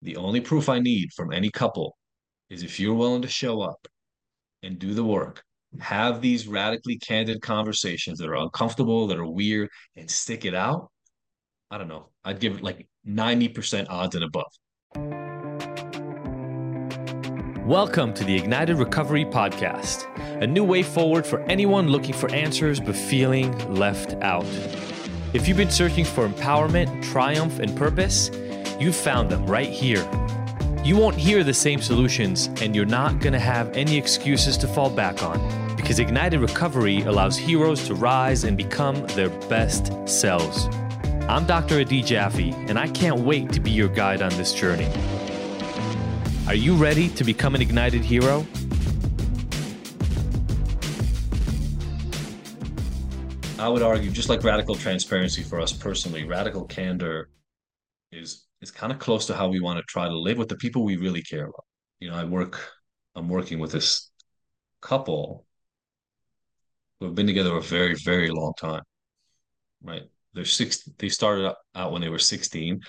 The only proof I need from any couple is if you're willing to show up and do the work, have these radically candid conversations that are uncomfortable, that are weird, and stick it out. I don't know. I'd give it like 90% odds and above. Welcome to the Ignited Recovery Podcast, a new way forward for anyone looking for answers but feeling left out. If you've been searching for empowerment, triumph, and purpose, you've found them right here. You won't hear the same solutions, and you're not going to have any excuses to fall back on because Ignited Recovery allows heroes to rise and become their best selves. I'm Dr. Adi Jaffe, and I can't wait to be your guide on this journey. Are you ready to become an ignited hero? I would argue, just like radical transparency for us personally, radical candor is kind of close to how we want to try to live with the people we really care about. You know, I work, I'm working with this couple who have been together a very, very long time. Right. They're six, they started out when they were 16,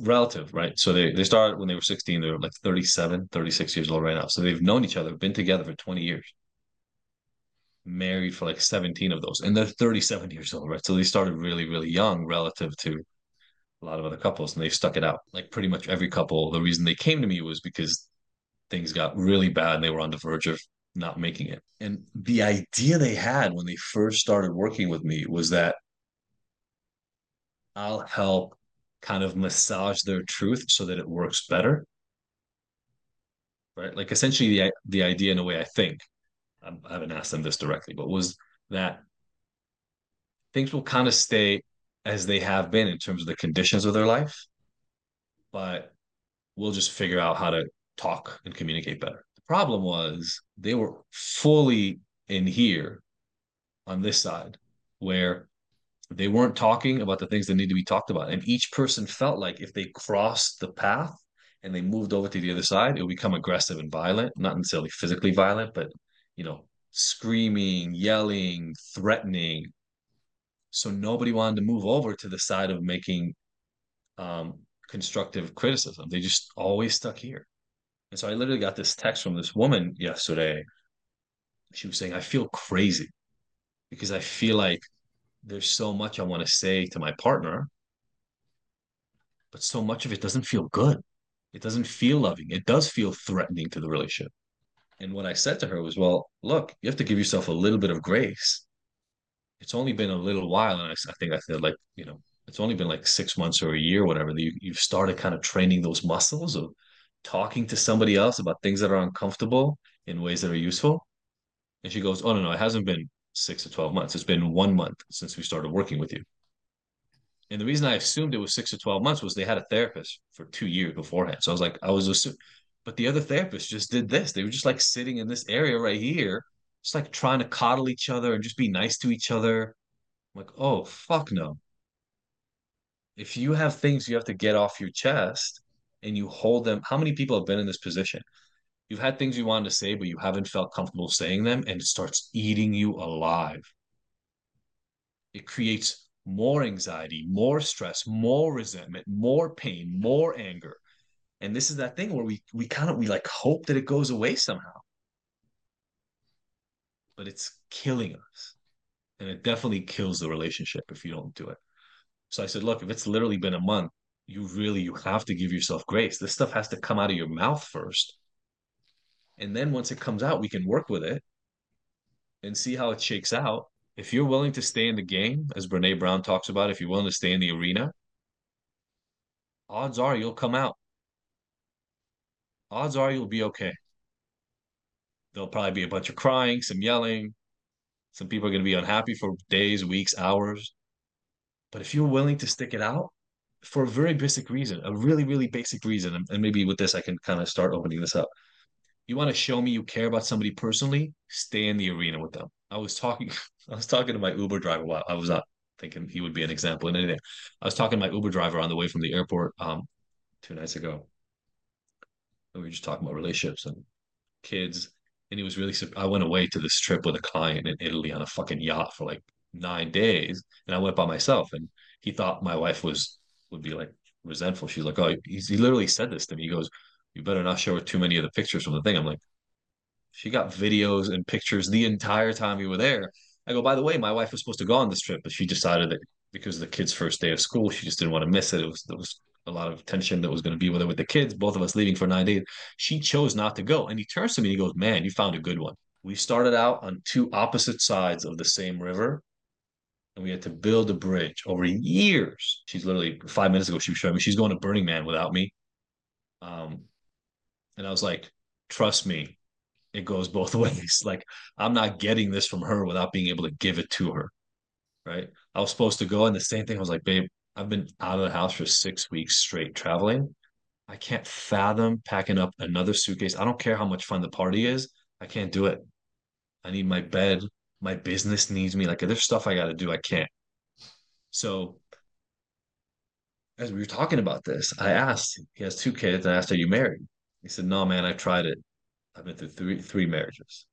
relative, right? So they, they started when they were 16, they're like 37, 36 years old right now. So they've known each other, been together for 20 years married for like 17 of those and they're 37 years old right so they started really really young relative to a lot of other couples and they've stuck it out. Like pretty much every couple the reason they came to me was because things got really bad and they were on the verge of not making it. And the idea they had when they first started working with me was that i'll help kind of massage their truth so that it works better. Right? Like essentially the the idea in a way i think I haven't asked them this directly, but was that things will kind of stay as they have been in terms of the conditions of their life, but we'll just figure out how to talk and communicate better. The problem was they were fully in here on this side where they weren't talking about the things that need to be talked about. And each person felt like if they crossed the path and they moved over to the other side, it would become aggressive and violent, not necessarily physically violent, but you know, screaming, yelling, threatening. So nobody wanted to move over to the side of making um, constructive criticism. They just always stuck here. And so I literally got this text from this woman yesterday. She was saying, I feel crazy because I feel like there's so much I want to say to my partner, but so much of it doesn't feel good. It doesn't feel loving. It does feel threatening to the relationship. And what I said to her was, well, look, you have to give yourself a little bit of grace. It's only been a little while. And I, I think I said, like, you know, it's only been like six months or a year, or whatever, that you, you've started kind of training those muscles of talking to somebody else about things that are uncomfortable in ways that are useful. And she goes, oh, no, no, it hasn't been six to 12 months. It's been one month since we started working with you. And the reason I assumed it was six to 12 months was they had a therapist for two years beforehand. So I was like, I was assuming, but the other therapist just did this. They were just like sitting in this area right here, just like trying to coddle each other and just be nice to each other. I'm like, oh, fuck no. If you have things you have to get off your chest and you hold them, how many people have been in this position? You've had things you wanted to say, but you haven't felt comfortable saying them, and it starts eating you alive. It creates more anxiety, more stress, more resentment, more pain, more anger and this is that thing where we we kind of we like hope that it goes away somehow but it's killing us. And it definitely kills the relationship if you don't do it. So i said look if it's literally been a month you really you have to give yourself grace. This stuff has to come out of your mouth first. And then once it comes out we can work with it and see how it shakes out. If you're willing to stay in the game as Brené Brown talks about if you're willing to stay in the arena odds are you'll come out. Odds are you'll be okay. There'll probably be a bunch of crying, some yelling. Some people are going to be unhappy for days, weeks, hours. But if you're willing to stick it out for a very basic reason, a really, really basic reason, and maybe with this, I can kind of start opening this up. You want to show me you care about somebody personally, stay in the arena with them. I was talking, I was talking to my Uber driver while I was not thinking he would be an example in anything. I was talking to my Uber driver on the way from the airport um, two nights ago And we were just talking about relationships and kids. And he was really, I went away to this trip with a client in Italy on a fucking yacht for like nine days. And I went by myself and he thought my wife was, would be like resentful. She's like, "Oh, he literally said this to me." He goes, "You better not show her too many of the pictures from the thing." I'm like, "She got videos and pictures the entire time you were there." I go, "By the way, my wife was supposed to go on this trip, but she decided that because of the kids' first day of school, she just didn't want to miss it. It was there was a lot of tension that was going to be with her with the kids, both of us leaving for nine days. She chose not to go. And he turns to me and he goes, Man, you found a good one. We started out on two opposite sides of the same river. And we had to build a bridge over years. She's literally five minutes ago, she was showing me she's going to Burning Man without me. Um, and I was like, trust me, it goes both ways. Like, I'm not getting this from her without being able to give it to her. Right. I was supposed to go, and the same thing. I was like, babe, I've been out of the house for six weeks straight traveling. I can't fathom packing up another suitcase. I don't care how much fun the party is. I can't do it. I need my bed. My business needs me. Like there's stuff I got to do. I can't. So as we were talking about this, I asked, he has two kids. I asked, are you married? He said, no, man, I tried it. I've been through three, three marriages.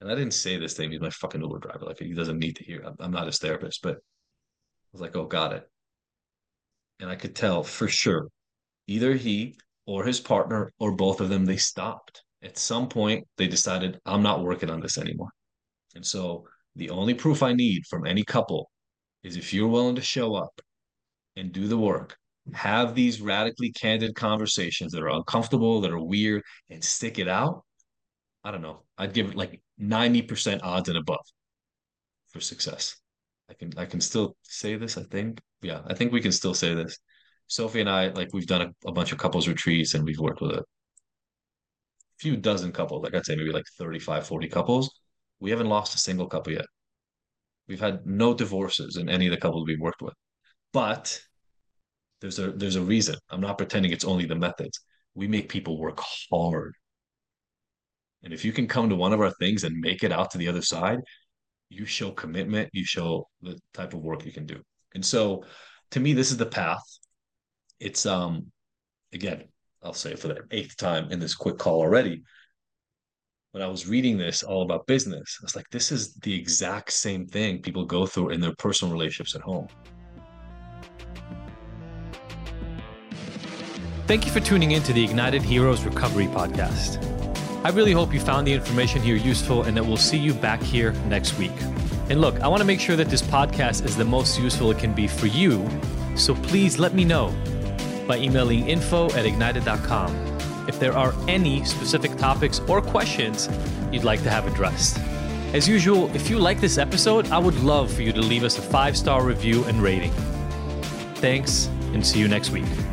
And I didn't say this thing. He's my fucking Uber driver. Like he doesn't need to hear. I'm, I'm not his therapist, but was like, oh, got it. And I could tell for sure either he or his partner or both of them, they stopped. At some point, they decided, I'm not working on this anymore. And so the only proof I need from any couple is if you're willing to show up and do the work, have these radically candid conversations that are uncomfortable, that are weird, and stick it out. I don't know. I'd give it like 90% odds and above for success. I can I can still say this. I think yeah, I think we can still say this. Sophie and I like we've done a, a bunch of couples retreats and we've worked with a few dozen couples. Like I'd say maybe like 35, 40 couples. We haven't lost a single couple yet. We've had no divorces in any of the couples we've worked with. But there's a there's a reason. I'm not pretending it's only the methods. We make people work hard. And if you can come to one of our things and make it out to the other side, you show commitment, you show the type of work you can do. And so to me, this is the path. It's um again, I'll say for the eighth time in this quick call already. When I was reading this all about business, I was like, this is the exact same thing people go through in their personal relationships at home. Thank you for tuning in to the Ignited Heroes Recovery Podcast. I really hope you found the information here useful and that we'll see you back here next week. And look, I want to make sure that this podcast is the most useful it can be for you, so please let me know by emailing info at igntd.com if there are any specific topics or questions you'd like to have addressed. As usual, if you like this episode, I would love for you to leave us a five star review and rating. Thanks, and see you next week.